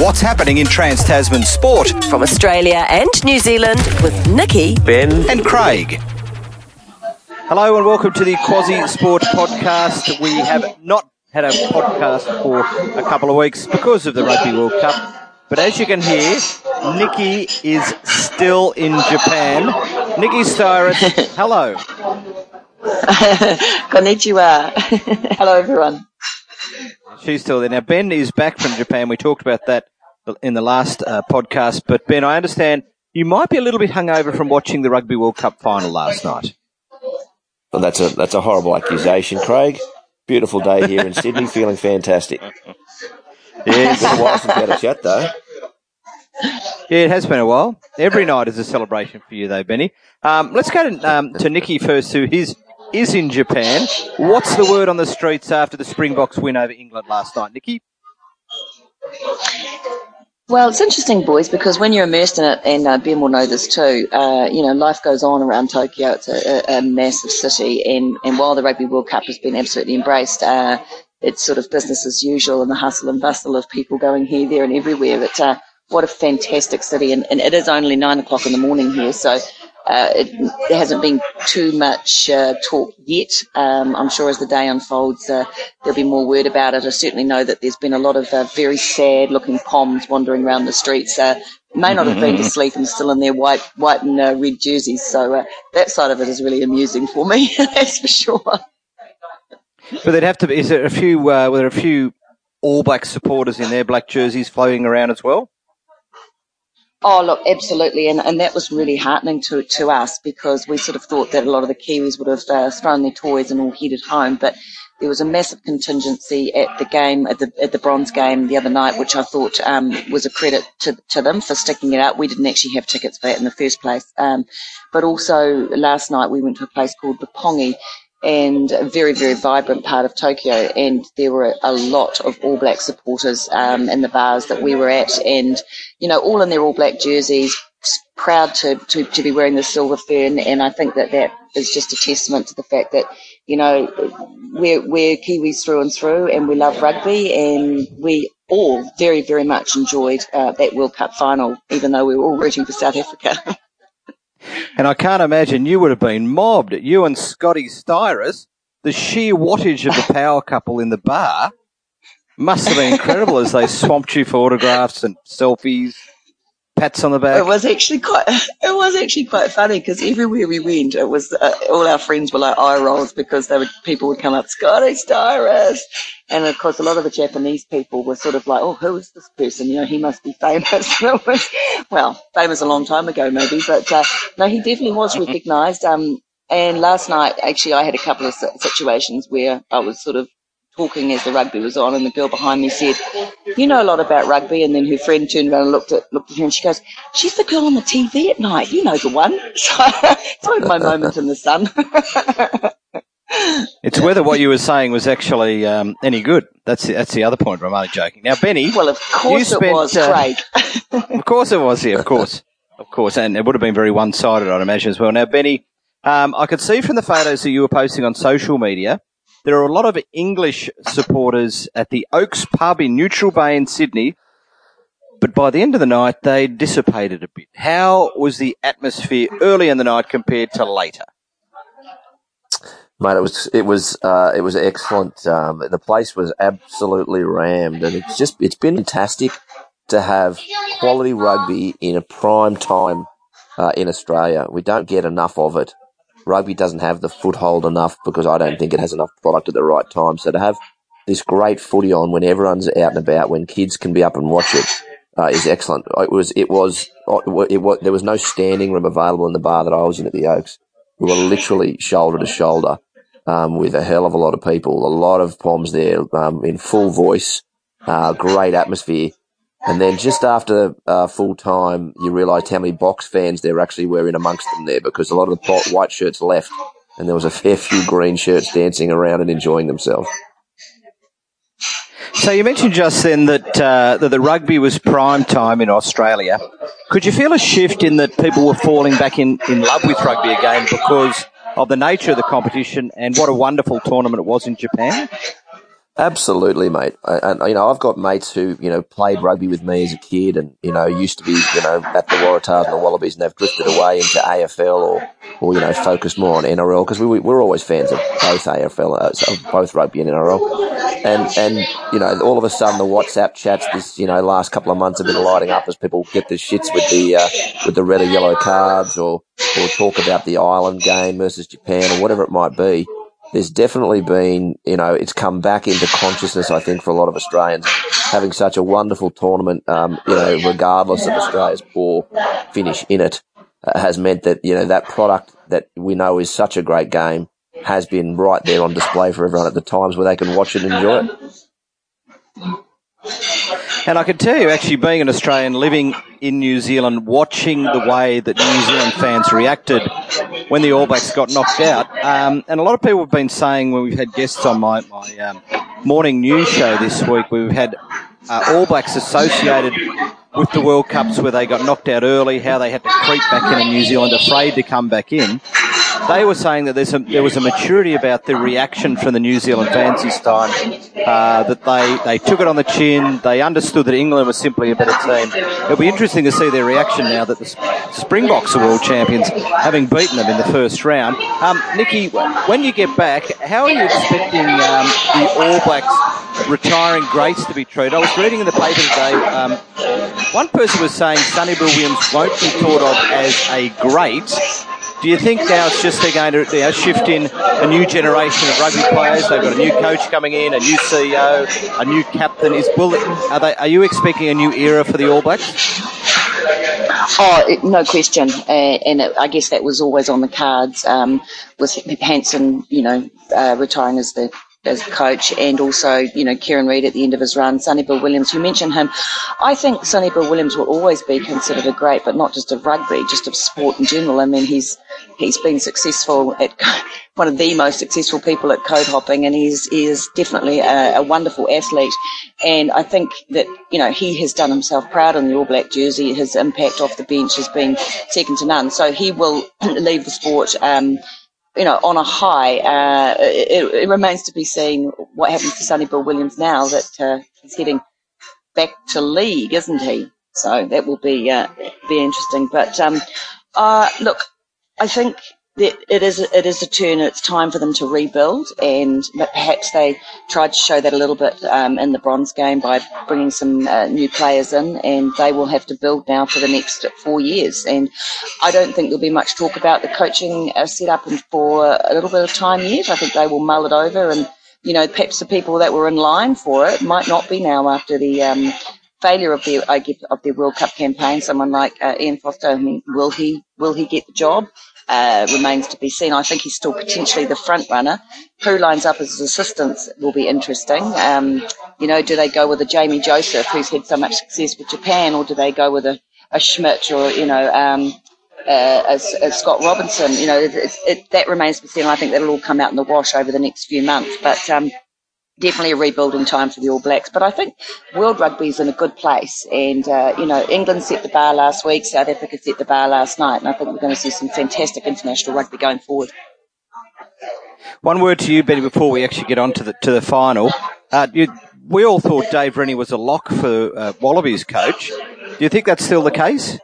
What's happening in Trans Tasman sport? From Australia and New Zealand with Nicky, Ben, and Craig. Hello and welcome to the Quasi Sport Podcast. We have not had a podcast for a couple of weeks because of the Rugby World Cup. But as you can hear, Nicky is still in Japan. Nicky Styris, hello. Konnichiwa. hello, everyone. She's still there. Now, Ben is back from Japan. We talked about that in the last uh, podcast. But, Ben, I understand you might be a little bit hungover from watching the Rugby World Cup final last night. Well, that's a that's a horrible accusation, Craig. Beautiful day here in Sydney, feeling fantastic. Yeah, it's been a while since we had a chat, though. Yeah, it has been a while. Every night is a celebration for you, though, Benny. Um, let's go to, um, to Nicky first, who is, is in Japan. What's the word on the streets after the Springboks win over England last night, Nicky? Well, it's interesting, boys, because when you're immersed in it, and uh, Ben will know this too, uh, you know, life goes on around Tokyo. It's a, a, massive city, and, and while the Rugby World Cup has been absolutely embraced, uh, it's sort of business as usual and the hustle and bustle of people going here, there, and everywhere. But uh, what a fantastic city, and, and, it is only nine o'clock in the morning here, so uh, it, there hasn't been too much uh, talk yet. Um, I'm sure as the day unfolds, uh, there'll be more word about it. I certainly know that there's been a lot of uh, very sad-looking Poms wandering around the streets. Uh, may not have been to sleep and still in their white, white and uh, red jerseys. So that side of it is really amusing for me. that's for sure. But there'd have to be. Is there a few? were there a few All Black supporters in their black jerseys floating around as well? Oh, look, absolutely. And, and that was really heartening to, to us because we sort of thought that a lot of the Kiwis would have uh, thrown their toys and all headed home. But there was a massive contingency at the game, at the, at the bronze game the other night, which I thought um, was a credit to, to them for sticking it out. We didn't actually have tickets for that in the first place. Um, but also last night we went to a place called Roppongi and a very, very vibrant part of Tokyo. And there were a lot of All Black supporters um, in the bars that we were at, and you know, all in their All Black jerseys, proud to, to, to be wearing the silver fern. And I think that that is just a testament to the fact that you know we're we're Kiwis through and through, and we love rugby, and we all very, very much enjoyed uh, that World Cup final, even though we were all rooting for South Africa. And I can't imagine you would have been mobbed. You and Scotty Styris, the sheer wattage of the power couple in the bar must have been incredible as they swamped you for autographs and selfies pats on the back. It was actually quite. It was actually quite funny because everywhere we went, it was uh, all our friends were like eye rolls because they would people would come up, Scotty Styris, and of course a lot of the Japanese people were sort of like, oh, who is this person? You know, he must be famous. was, well, famous a long time ago maybe, but uh, no, he definitely was recognised. Um, and last night, actually, I had a couple of situations where I was sort of talking as the rugby was on, and the girl behind me said, "You know a lot about rugby." And then her friend turned around and looked at looked at her, and she goes, "She's the girl on the TV at night. You know the one." So, so my moment in the sun. it's whether what you were saying was actually um, any good. That's the, that's the other point. I'm only joking. Now, Benny. Well, of course spent, it was, uh, Craig. of course it was. Yeah, of course, of course, and it would have been very one-sided, I'd imagine as well. Now, Benny, um, I could see from the photos that you were posting on social media there are a lot of English supporters at the Oaks pub in Neutral Bay in Sydney, but by the end of the night, they dissipated a bit. How was the atmosphere early in the night compared to later? Mate, it was it was uh, it was excellent. Um, the place was absolutely rammed, and it's just it's been fantastic to have quality rugby in a prime time uh, in Australia. We don't get enough of it rugby doesn't have the foothold enough because I don't think it has enough product at the right time. So to have this great footy on when everyone's out and about, when kids can be up and watch it, uh, is excellent. It was, it was, it was, there was no standing room available in the bar that I was in at the Oaks. We were literally shoulder to shoulder um, with a hell of a lot of people, a lot of poms there um, in full voice, uh, great atmosphere. And then just after uh, full time, you realised how many Boks fans there actually were in amongst them there because a lot of the white shirts left and there was a fair few green shirts dancing around and enjoying themselves. So you mentioned just then that, uh, that the rugby was prime time in Australia. Could you feel a shift in that people were falling back in, in love with rugby again because of the nature of the competition and what a wonderful tournament it was in Japan? Absolutely, mate. And, you know, I've got mates who, you know, played rugby with me as a kid and, you know, used to be, you know, at the Waratahs and the Wallabies and they've drifted away into AFL or, or you know, focused more on NRL because we, we're always fans of both AFL, uh, both rugby and NRL. And, and, you know, all of a sudden the WhatsApp chats this, you know, last couple of months have been lighting up as people get the shits with the, uh, with the red or yellow cards or, or talk about the Ireland game versus Japan or whatever it might be there's definitely been, you know, it's come back into consciousness, I think, for a lot of Australians. Having such a wonderful tournament, um, you know, regardless of Australia's poor finish in it, uh, has meant that, you know, that product that we know is such a great game has been right there on display for everyone at the times where they can watch it and enjoy it. And I can tell you, actually, being an Australian living in New Zealand, watching the way that New Zealand fans reacted when the All Blacks got knocked out, um, and a lot of people have been saying when we've had guests on my, my um, morning news show this week, we've had uh, All Blacks associated with the World Cups where they got knocked out early, how they had to creep back in in New Zealand, afraid to come back in. They were saying that a, there was a maturity about the reaction from the New Zealand fans this time, uh, that they, they took it on the chin, they understood that England was simply a better team. It'll be interesting to see their reaction now that the Springboks are world champions, having beaten them in the first round. Um, Nicky, when you get back, how are you expecting um, the All Blacks retiring greats to be treated? I was reading in the paper today, um, one person was saying Sonny Bill Williams won't be thought of as a great, do you think now it's just they're going to you know, shift in a new generation of rugby players? They've got a new coach coming in, a new CEO, a new captain. Is will are they? Are you expecting a new era for the All Blacks? Oh, no question. Uh, and it, I guess that was always on the cards um, with Hansen, you know, uh, retiring as the as coach and also, you know, Kieran Read at the end of his run, Sonny Bill Williams, you mentioned him. I think Sonny Bill Williams will always be considered a great, but not just of rugby, just of sport in general. I mean, he's he's been successful at one of the most successful people at code hopping and he's, he is definitely a, a, wonderful athlete. And I think that, you know, he has done himself proud in the All Black jersey. His impact off the bench has been second to none. So he will leave the sport, um, you know, on a high. Uh, it, it, remains to be seen what happens to Sonny Bill Williams now that uh, he's heading back to league, isn't he? So that will be uh, be interesting. But um, uh, look, I think it is it is a turn. It's time for them to rebuild, and perhaps they tried to show that a little bit um, in the bronze game by bringing some uh, new players in, and they will have to build now for the next four years. And I don't think there'll be much talk about the coaching uh, setup for a little bit of time yet. I think they will mull it over, and you know, perhaps the people that were in line for it might not be now after the. Um, failure of their, I guess, of their World Cup campaign. Someone like uh, Ian Foster, I mean, will he will he get the job? Uh, remains to be seen. I think he's still potentially the front runner. Who lines up as his assistants will be interesting. Um, you know, do they go with a Jamie Joseph who's had so much success with Japan, or do they go with a, a Schmidt or you know um, uh, a, a Scott Robertson? You know, it, it, that remains to be seen. I think that'll all come out in the wash over the next few months. But um, definitely a rebuilding time for the All Blacks. But I think world rugby is in a good place. And, uh, you know, England set the bar last week, South Africa set the bar last night. And I think we're going to see some fantastic international rugby going forward. One word to you, Betty, before we actually get on to the, to the final. Uh, you, we all thought Dave Rennie was a lock for uh, Wallabies coach. Do you think that's still the case?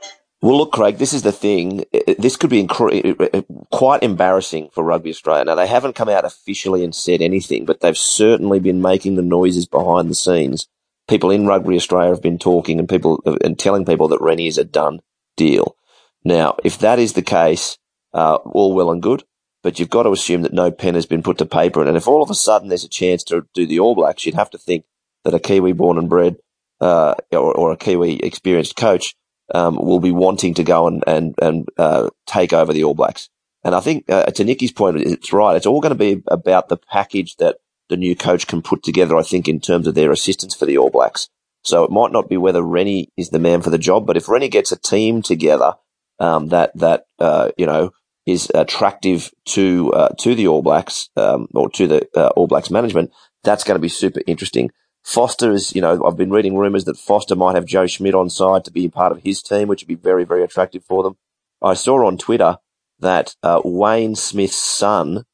Well, look, Craig, this is the thing. This could be quite embarrassing for Rugby Australia. Now, they haven't come out officially and said anything, but they've certainly been making the noises behind the scenes. People in Rugby Australia have been talking and people and telling people that Rennie is a done deal. Now, if that is the case, uh, all well and good, but you've got to assume that no pen has been put to paper. And if all of a sudden there's a chance to do the All Blacks, you'd have to think that a Kiwi born and bred uh, or, or a Kiwi experienced coach um, will be wanting to go and and and uh, take over the All Blacks. And I think uh, to Nicky's point, it's right. It's all going to be about the package that the new coach can put together. I think in terms of their assistance for the All Blacks. So it might not be whether Rennie is the man for the job, but if Rennie gets a team together um, that that uh, you know is attractive to uh, to the All Blacks um, or to the uh, All Blacks management, that's going to be super interesting. Foster is, you know, I've been reading rumours that Foster might have Joe Schmidt on side to be part of his team, which would be very, very attractive for them. I saw on Twitter that uh, Wayne Smith's son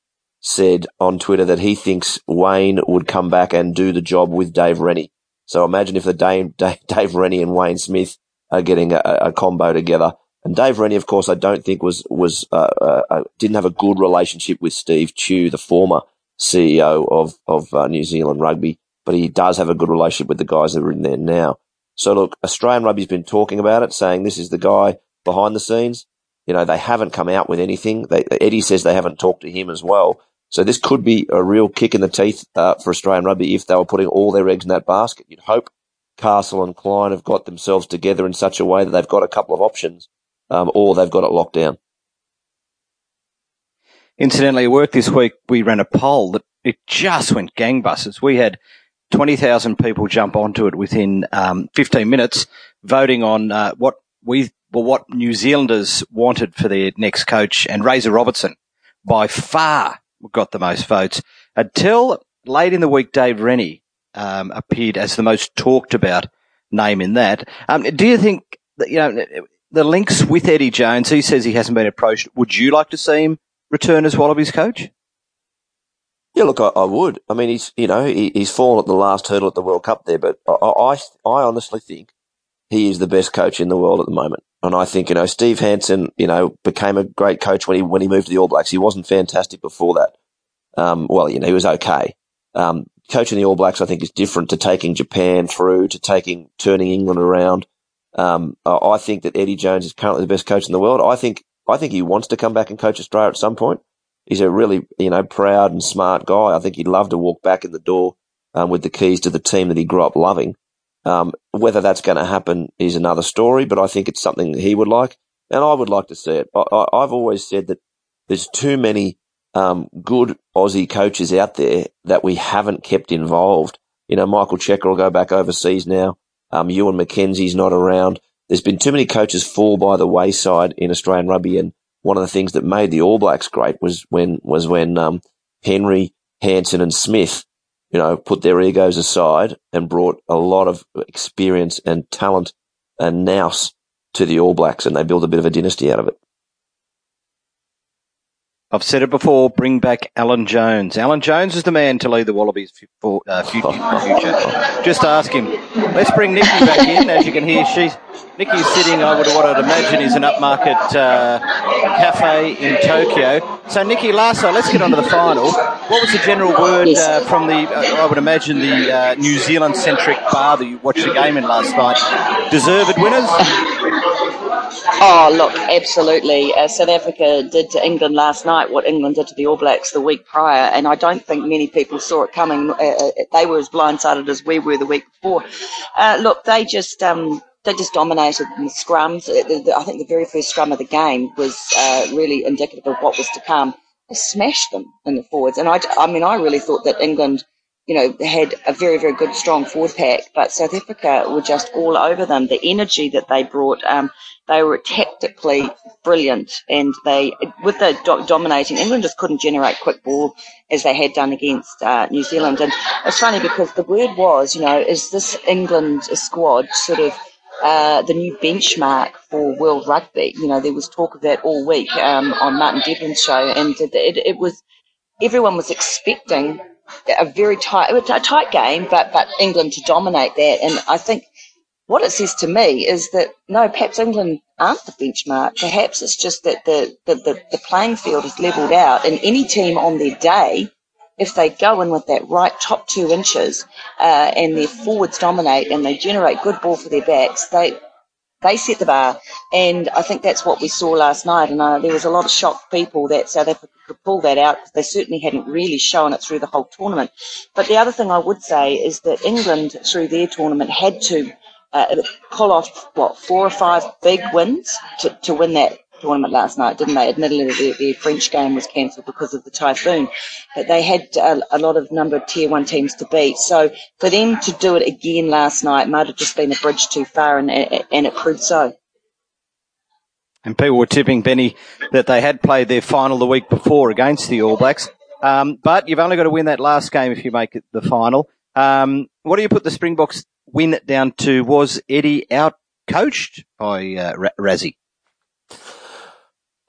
said on Twitter that he thinks Wayne would come back and do the job with Dave Rennie. So imagine if the Dave, Dave, Rennie and Wayne Smith are getting a, a combo together. And Dave Rennie, of course, I don't think was was uh, uh, uh, didn't have a good relationship with Steve Tew, the former CEO of of uh, New Zealand Rugby, but he does have a good relationship with the guys that are in there now. So look, Australian Rugby's been talking about it, saying this is the guy behind the scenes. You know, they haven't come out with anything. They, Eddie says they haven't talked to him as well. So this could be a real kick in the teeth uh, for Australian Rugby if they were putting all their eggs in that basket. You'd hope Castle and Clyne have got themselves together in such a way that they've got a couple of options, um, or they've got it locked down. Incidentally, at work this week, we ran a poll that it just went gangbusters. We had 20,000 people jump onto it within um, 15 minutes, voting on uh, what we well, what New Zealanders wanted for their next coach, and Razor Robertson by far got the most votes. Until late in the week, Dave Rennie um, appeared as the most talked about name in that. Um, do you think that, you know the links with Eddie Jones? He says he hasn't been approached. Would you like to see him return as Wallabies coach? Yeah, look, I, I, would. I mean, he's you know he, he's fallen at the last hurdle at the World Cup there, but I, I, I honestly think he is the best coach in the world at the moment. And I think you know Steve Hansen, you know, became a great coach when he when he moved to the All Blacks. He wasn't fantastic before that. Um, well, you know, he was okay. Um, coaching the All Blacks, I think, is different to taking Japan through to taking turning England around. Um, I think that Eddie Jones is currently the best coach in the world. I think I think he wants to come back and coach Australia at some point he's a really, you know, proud and smart guy. I think he'd love to walk back in the door um, with the keys to the team that he grew up loving. Um, whether that's going to happen is another story, but I think it's something he would like, and I would like to see it. I, have always said that there's too many um, good Aussie coaches out there that we haven't kept involved. You know, Michael Cheika will go back overseas now. Um, Ewen McKenzie's not around. There's been too many coaches fall by the wayside in Australian rugby, and one of the things that made the All Blacks great was when was when um, Henry, Hansen, and Smith, you know, put their egos aside and brought a lot of experience and talent and nous to the All Blacks, and they built a bit of a dynasty out of it. I've said it before. Bring back Alan Jones. Alan Jones is the man to lead the Wallabies for uh, future, future. Just ask him. Let's bring Nicky back in. As you can hear, she's Nicky's sitting. I would what I'd imagine is an upmarket uh, cafe in Tokyo. So, Nicky, last let's get on to the final. What was the general word uh, from the? Uh, I would imagine the uh, New Zealand-centric bar that you watched the game in last night. Deserved winners. Oh, look, absolutely. Uh, South Africa did to England last night what England did to the All Blacks the week prior, and I don't think many people saw it coming. Uh, uh they were as blindsided as we were the week before. Uh, look, they just. Um, they just dominated in the scrums. Uh, I think the very first scrum of the game was uh, really indicative of what was to come. They smashed them in the forwards, and I, I mean, I really thought that England you know, had a very, very good, strong forward pack, but South Africa were just all over them. The energy that they brought, um, they were tactically brilliant, and they, with the do- dominating, England just couldn't generate quick ball as they had done against uh, New Zealand. And it's funny because the word was, you know, is this England squad sort of uh, the new benchmark for world rugby? You know, there was talk of that all week um, on Martin Devlin's show, and it, it, it was everyone was expecting a very tight, a tight game, but but England to dominate that. And I think what it says to me is that no, perhaps England aren't the benchmark. Perhaps it's just that the the, the, the playing field is levelled out, and any team on their day, if they go in with that right top two inches, uh, and their forwards dominate and they generate good ball for their backs, they they set the bar, and I think that's what we saw last night. And uh, there was a lot of shocked people that South Africa could pull that out because they certainly hadn't really shown it through the whole tournament. But the other thing I would say is that England, through their tournament, had to uh, pull off what four or five big wins to, to win that tournament last night, didn't they? Admittedly, the, the French game was cancelled because of the typhoon, but they had a, a, lot of number of tier one teams to beat. So for them to do it again last night might have just been a bridge too far, and, and it proved so. And people were tipping Benny that they had played their final the week before against the All Blacks. Um, but you've only got to win that last game if you make it the final. Um, what do you put the Springboks win down to? Was Eddie out coached by uh, Rassie?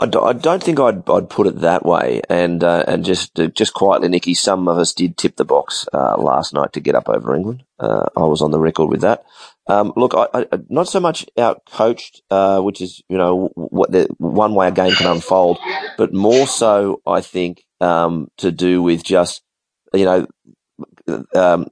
I d- I don't think I'd, I'd put it that way. And, uh, and just, uh, just quietly, Nicky, some of us did tip the Boks, uh, last night to get up over England. Uh, I was on the record with that. Um, look, I, I, not so much out coached, uh, which is, you know, what the one way a game can unfold, but more so, I think, um, to do with just, you know, um,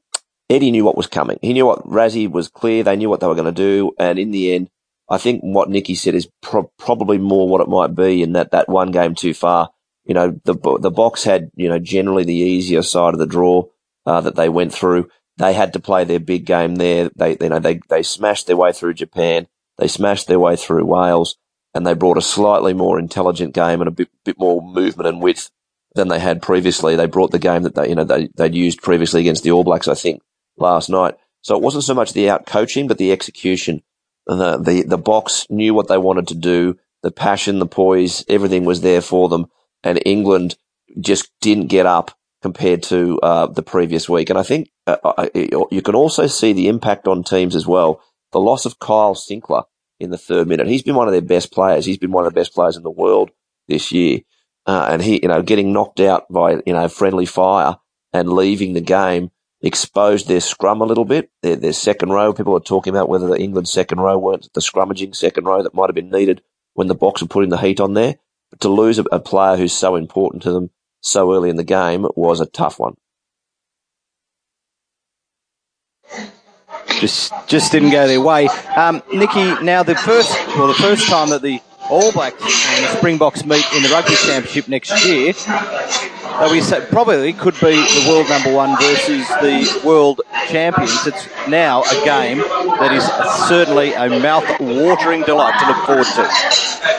Eddie knew what was coming. He knew what Rassie was clear. They knew what they were going to do. And in the end, I think what Nicky said is pro- probably more what it might be in that, that one game too far. You know, the, the Boks had, you know, generally the easier side of the draw, uh, that they went through. They had to play their big game there. They, you know, they, they smashed their way through Japan. They smashed their way through Wales and they brought a slightly more intelligent game and a bit, bit more movement and width than they had previously. They brought the game that they, you know, they, they'd used previously against the All Blacks, I think, last night. So it wasn't so much the out coaching, but the execution the, the, the Boks knew what they wanted to do. The passion, the poise, everything was there for them. And England just didn't get up compared to uh, the previous week. And I think uh, uh you can also see the impact on teams as well. The loss of Kyle Sinckler in the third minute. He's been one of their best players. He's been one of the best players in the world this year. Uh, and he, you know, getting knocked out by, you know, friendly fire and leaving the game exposed their scrum a little bit. Their, their second row, people are talking about whether the England second row weren't the scrummaging second row that might have been needed when the Boks were putting the heat on there. But to lose a, a player who's so important to them so early in the game was a tough one. Just, just didn't go their way. Um, Nicky, now the first, well, the first time that the All Blacks and the Springboks meet in the Rugby Championship next year, that we probably could be the world number one versus the world champions. It's now a game that is certainly a mouth-watering delight to look forward to.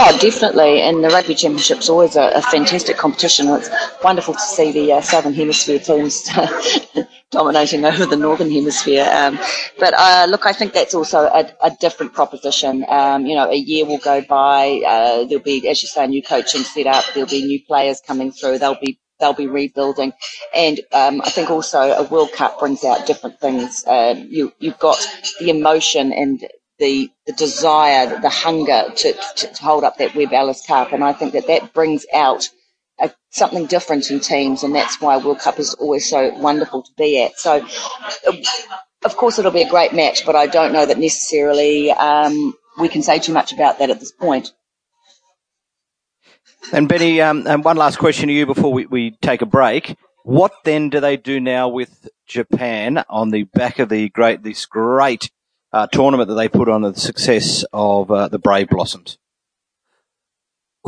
Oh, definitely. And the Rugby Championship's always a, a fantastic competition. It's wonderful to see the uh, Southern Hemisphere teams dominating over the Northern Hemisphere. Um, but uh, look, I think that's also a, a different proposition. Um, you know, a year will go by. Uh, there'll be, as you say, new coaching set up. There'll be new players coming through. They'll be they'll be rebuilding. And um, I think also a World Cup brings out different things. Uh, you, you've got the emotion and the, the desire, the hunger to, to, to, hold up that Webb Ellis Cup. And I think that that brings out a, something different in teams. And that's why World Cup is always so wonderful to be at. So, of course, it'll be a great match, but I don't know that necessarily um, we can say too much about that at this point. And Benny, um, and one last question to you before we, we take a break. What then do they do now with Japan on the back of the great, this great uh, tournament that they put on the success of uh, the Brave Blossoms?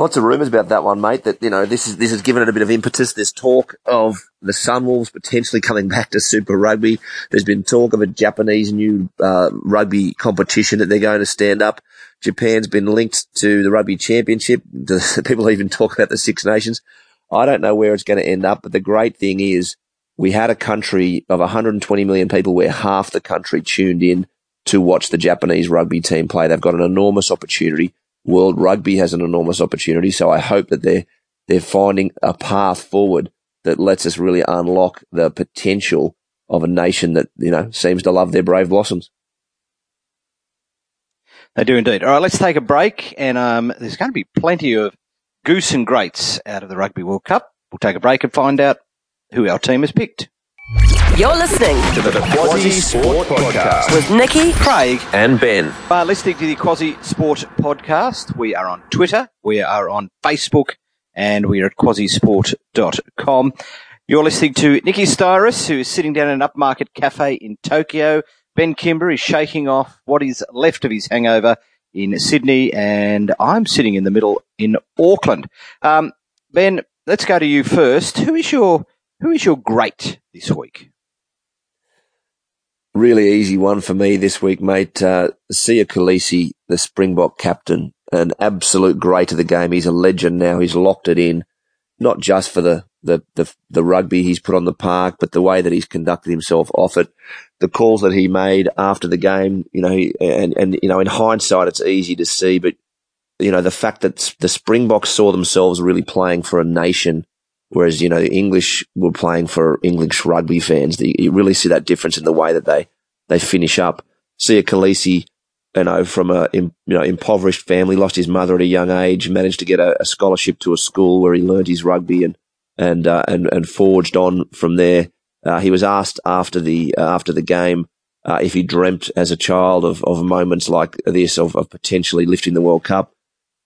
Lots of rumours about that one, mate. That you know, this is this has given it a bit of impetus. There's talk of the Sunwolves potentially coming back to Super Rugby. There's been talk of a Japanese new uh, rugby competition that they're going to stand up. Japan's been linked to the Rugby Championship. People even talk about the Six Nations. I don't know where it's going to end up, but the great thing is we had a country of 120 million people where half the country tuned in to watch the Japanese rugby team play. They've got an enormous opportunity. World Rugby has an enormous opportunity. So I hope that they're, they're finding a path forward that lets us really unlock the potential of a nation that, you know, seems to love their brave blossoms. They do indeed. All right, let's take a break, and um, there's going to be plenty of goose and greats out of the Rugby World Cup. We'll take a break and find out who our team has picked. You're listening to the Quasi Sport Podcast with Nicky, Craig, and Ben. Uh, listening to the Quasi Sport Podcast. We are on Twitter, we are on Facebook, and we are at quasisport.com. You're listening to Nicky Styris, who is sitting down in an upmarket cafe in Tokyo. Ben Kimber is shaking off what is left of his hangover in Sydney, and I'm sitting in the middle in Auckland. Um, ben, let's go to you first. Who is your who is your great this week? Really easy one for me this week, mate. Uh, Siya Kolisi, the Springbok captain, an absolute great of the game. He's a legend now. He's locked it in, not just for the the, the, the rugby he's put on the park, but the way that he's conducted himself off it, the calls that he made after the game, you know, and, and, you know, in hindsight, it's easy to see, but, you know, the fact that the Springboks saw themselves really playing for a nation, whereas, you know, the English were playing for English rugby fans. You really see that difference in the way that they, they finish up. Siya Kolisi, you know, from a you know impoverished family, lost his mother at a young age, managed to get a, a scholarship to a school where he learned his rugby and and uh, and and forged on from there. Uh, he was asked after the uh, after the game uh, if he dreamt as a child of of moments like this of, of potentially lifting the World Cup,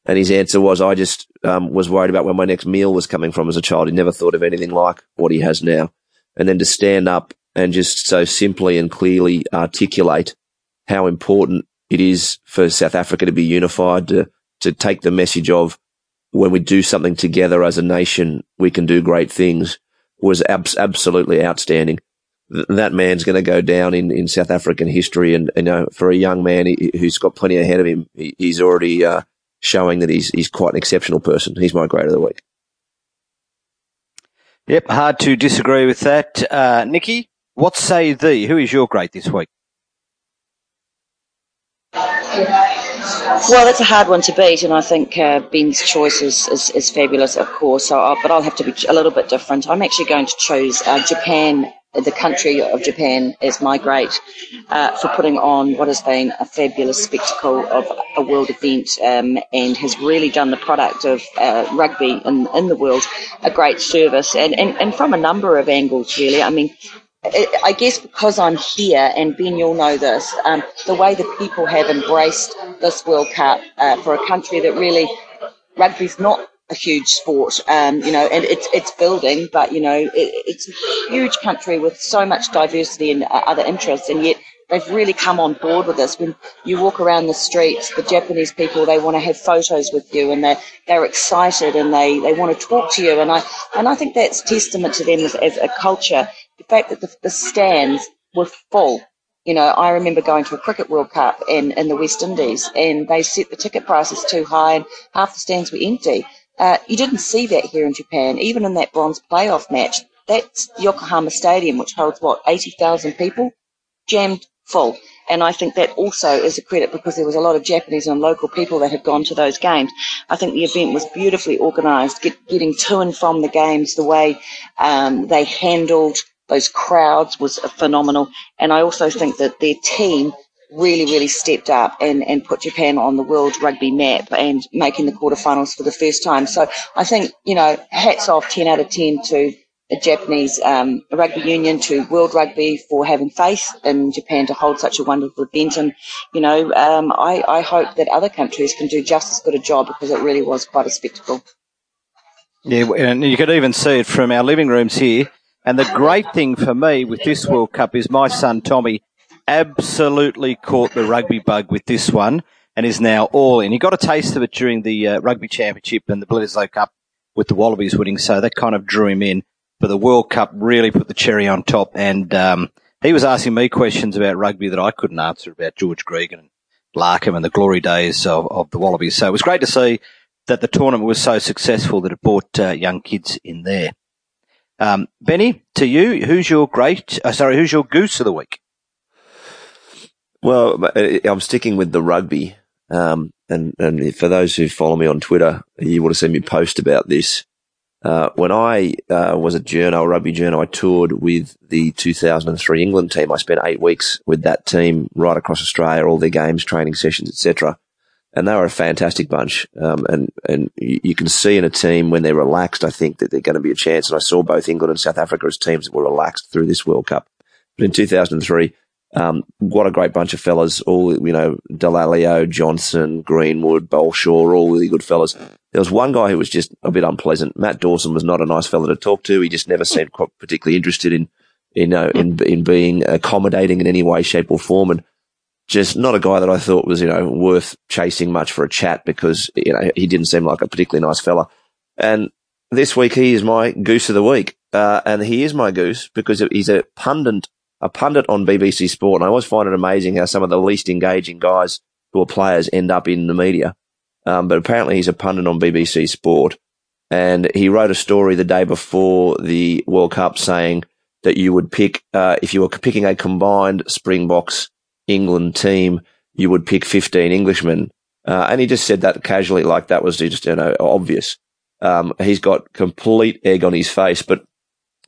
and his answer was, "I just um, was worried about where my next meal was coming from as a child. He never thought of anything like what he has now." And then to stand up and just so simply and clearly articulate how important it is for South Africa to be unified, to, to take the message of when we do something together as a nation, we can do great things was ab- absolutely outstanding. Th- that man's going to go down in, in South African history. And, you know, for a young man he, who's got plenty ahead of him, he, he's already, uh, showing that he's, he's quite an exceptional person. He's my grade of the week. Yep. Hard to disagree with that. Uh, Nicky, what say thee? Who is your grade this week? Well, that's a hard one to beat, and I think uh, Ben's choice is, is, is, fabulous, of course. So, I'll, but I'll have to be a little bit different. I'm actually going to choose uh, Japan, the country of Japan, as my great uh, for putting on what has been a fabulous spectacle of a world event, um, and has really done the product of uh, rugby in, in the world a great service, and, and, and from a number of angles, really. I mean, I guess because I'm here, and Ben, you'll know this, um, the way the people have embraced this World Cup uh, for a country that really rugby's not a huge sport, um, you know, and it's it's building, but you know, it, it's a huge country with so much diversity and uh, other interests, and yet they've really come on board with this. When you walk around the streets, the Japanese people they want to have photos with you, and they they're excited and they, they want to talk to you, and I and I think that's testament to them as, as a culture the fact that the, the stands were full. You know, I remember going to a cricket World Cup in, in the West Indies and they set the ticket prices too high and half the stands were empty. Uh, you didn't see that here in Japan, even in that bronze playoff match. That's Yokohama Stadium, which holds what, 80,000 people, jammed full. And I think that also is a credit because there was a lot of Japanese and local people that had gone to those games. I think the event was beautifully organised, get, getting to and from the games, the way um, they handled those crowds was phenomenal. And I also think that their team really, really stepped up and, and put Japan on the world rugby map and making the quarterfinals for the first time. So I think, you know, hats off 10 out of 10 to the Japanese um, rugby union, to World Rugby for having faith in Japan to hold such a wonderful event. And, you know, um, I, I hope that other countries can do just as good a job because it really was quite a spectacle. Yeah, and you could even see it from our living rooms here and the great thing for me with this World Cup is my son Tommy absolutely caught the rugby bug with this one and is now all in. He got a taste of it during the uh, rugby championship and the Bledisloe Cup with the Wallabies winning, so that kind of drew him in. But the World Cup really put the cherry on top, and um, he was asking me questions about rugby that I couldn't answer about George Gregan and Larkham and the glory days of, of the Wallabies. So it was great to see that the tournament was so successful that it brought uh, young kids in there. Um, Benny, to you, who's your great? Uh, sorry, who's your goose of the week? Well, uh, I'm sticking with the rugby. Um, and, and for those who follow me on Twitter, you would have seen me post about this. Uh, when I uh, was at Journo, rugby journo, I toured with the 2003 England team. I spent eight weeks with that team right across Australia, all their games, training sessions, etc and they were a fantastic bunch. Um, and and you, can see in a team when they're relaxed, I think that they're going to be a chance. And I saw both England and South Africa as teams that were relaxed through this World Cup. But in 2003, um, what a great bunch of fellas! All you know, Dallaglio, Johnson, Greenwood, Balshaw, all really good fellas. There was one guy who was just a bit unpleasant. Matt Dawson was not a nice fella to talk to. He just never seemed particularly interested in, you know, in in being accommodating in any way, shape, or form. And just not a guy that I thought was, you know, worth chasing much for a chat because, you know, he didn't seem like a particularly nice fella. And this week he is my goose of the week. Uh, and he is my goose because he's a pundit, a pundit on BBC Sport. And I always find it amazing how some of the least engaging guys who are players end up in the media. Um, but apparently he's a pundit on BBC Sport. And he wrote a story the day before the World Cup saying that you would pick, uh, if you were picking a combined Springboks England team, you would pick 15 Englishmen. Uh, and he just said that casually, like that was just, you know, obvious. Um, he's got complete egg on his face, but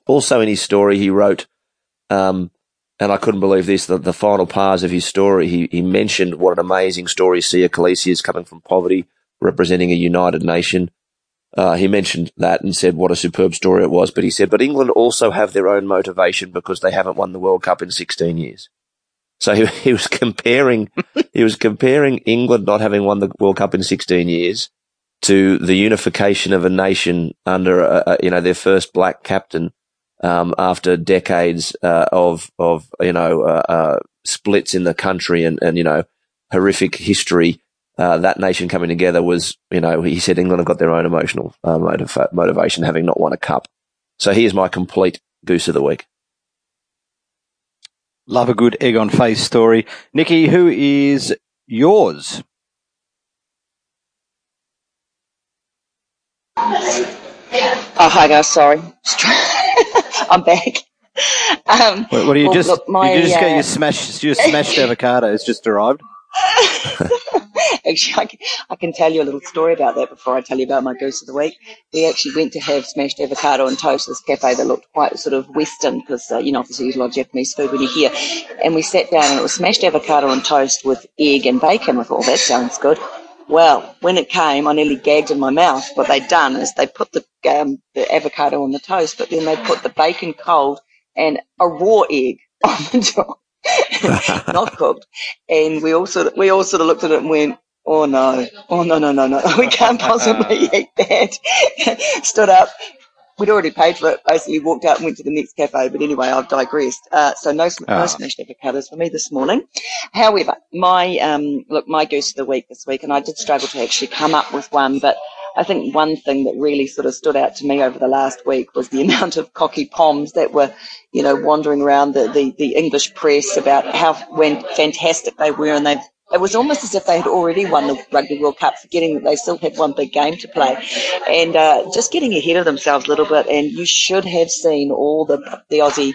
also in his story, he wrote, um, and I couldn't believe this, the, the final parts of his story, he, he mentioned what an amazing story Siya Kolisi is coming from poverty, representing a united nation. Uh, he mentioned that and said what a superb story it was. But he said, but England also have their own motivation because they haven't won the World Cup in 16 years. So he, he was comparing, he was comparing England not having won the World Cup in 16 years to the unification of a nation under, a, a, you know, their first black captain um, after decades uh, of of you know uh, uh, splits in the country and and you know horrific history. Uh, that nation coming together was, you know, he said England have got their own emotional uh, motiv- motivation, having not won a cup. So here's my complete goose of the week. Love a good egg on face story. Nicky, who is yours? Oh, hi guys. Sorry, I'm back. Um, What, what do you well, just? look, my, you just get uh, your smashed, your smashed avocados just arrived. actually, I can, I can tell you a little story about that before I tell you about my goose of the week. We actually went to have smashed avocado and toast at this cafe that looked quite sort of Western because, uh, you know, obviously there's a lot of Japanese food when you're here. And we sat down and it was smashed avocado and toast with egg and bacon. with all that sounds good. Well, when it came, I nearly gagged in my mouth. What they'd done is they put the, um, the avocado on the toast, but then they put the bacon cold and a raw egg on the top. not cooked. And we all sort of, we all sort of looked at it and went, oh no, oh no, no, no, no, we can't possibly eat that. Stood up. We'd already paid for it. Basically, walked out and went to the next cafe. But anyway, I've digressed. Uh, so no, sm- Ah. no smashed avocados for me this morning. However, my um, look, my goose of the week this week, and I did struggle to actually come up with one, but I think one thing that really sort of stood out to me over the last week was the amount of cocky poms that were, you know, wandering around the, the, the English press about how when fantastic they were, and they it was almost as if they had already won the Rugby World Cup, forgetting that they still had one big game to play, and uh, just getting ahead of themselves a little bit. And you should have seen all the the Aussie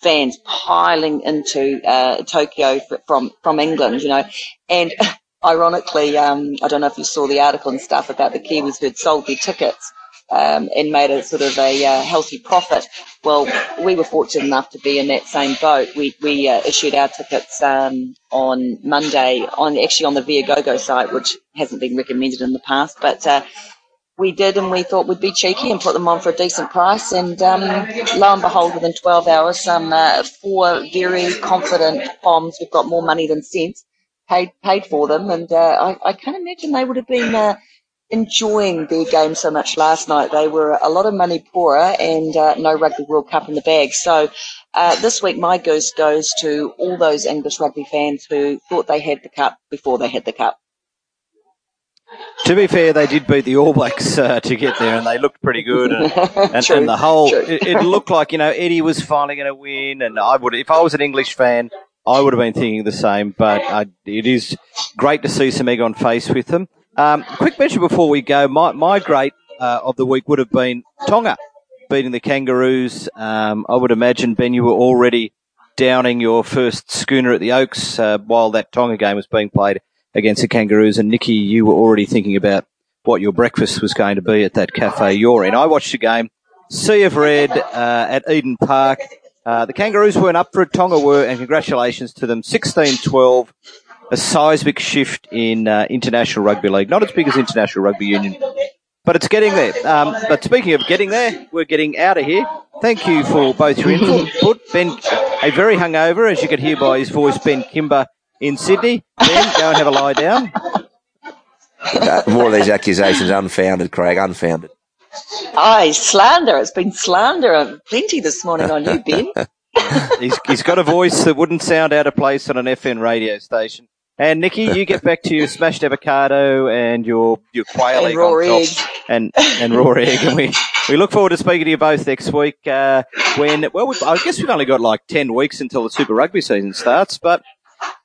fans piling into uh, Tokyo from from England, you know, and ironically, um, I don't know if you saw the article and stuff about the Kiwis who'd sold their tickets um, and made a sort of a uh, healthy profit. Well, we were fortunate enough to be in that same boat. We we uh, issued our tickets um, on Monday on actually on the Viagogo site, which hasn't been recommended in the past, but. Uh, we did, and we thought we'd be cheeky and put them on for a decent price. And um, lo and behold, within 12 hours, some uh, four very confident Poms, we've got more money than sense, paid paid for them. And uh, I, I can't imagine they would have been uh, enjoying their game so much last night. They were a lot of money poorer and uh, no Rugby World Cup in the bag. So uh, this week, my goose goes to all those English rugby fans who thought they had the cup before they had the cup. To be fair, they did beat the All Blacks uh, to get there, and they looked pretty good. And, and, and the whole, it, it looked like you know Eddie was finally going to win, and I would, if I was an English fan, I would have been thinking the same. But uh, it is great to see some egg on face with them. Um, quick mention before we go: my my great uh, of the week would have been Tonga beating the Kangaroos. Um, I would imagine Ben, you were already downing your first schooner at the Oaks uh, while that Tonga game was being played against the Kangaroos. And Nicky, you were already thinking about what your breakfast was going to be at that cafe you're in. I watched the game, Sea of Red uh, at Eden Park. Uh, the Kangaroos weren't up for it, Tonga were, and congratulations to them. 16-12, a seismic shift in uh, International Rugby League. Not as big as International Rugby Union, but it's getting there. Um, but speaking of getting there, we're getting out of here. Thank you for both your input. Ben, a very hungover, as you could hear by his voice, Ben Kimber in Sydney. Ben, go and have a lie down. Uh, more of these accusations unfounded, Craig, unfounded. Aye, slander. It's been slander plenty this morning on you, Ben. He's, he's got a voice that wouldn't sound out of place on an FM radio station. And Nicky, you get back to your smashed avocado and your your quail And egg raw on top, eggs. and and raw egg. And we we look forward to speaking to you both next week. Uh, when well, we, I guess we've only got like ten weeks until the Super Rugby season starts, but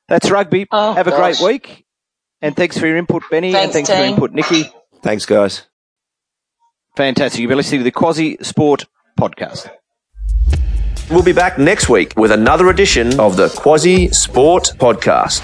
that's rugby. Oh, Have a gosh. great week, and thanks for your input, Benny, and Thanks, thanks for your input, Nicky. Thanks, guys. Fantastic. You've been listening to the Quasi Sport podcast. We'll be back next week with another edition of the Quasi Sport Podcast.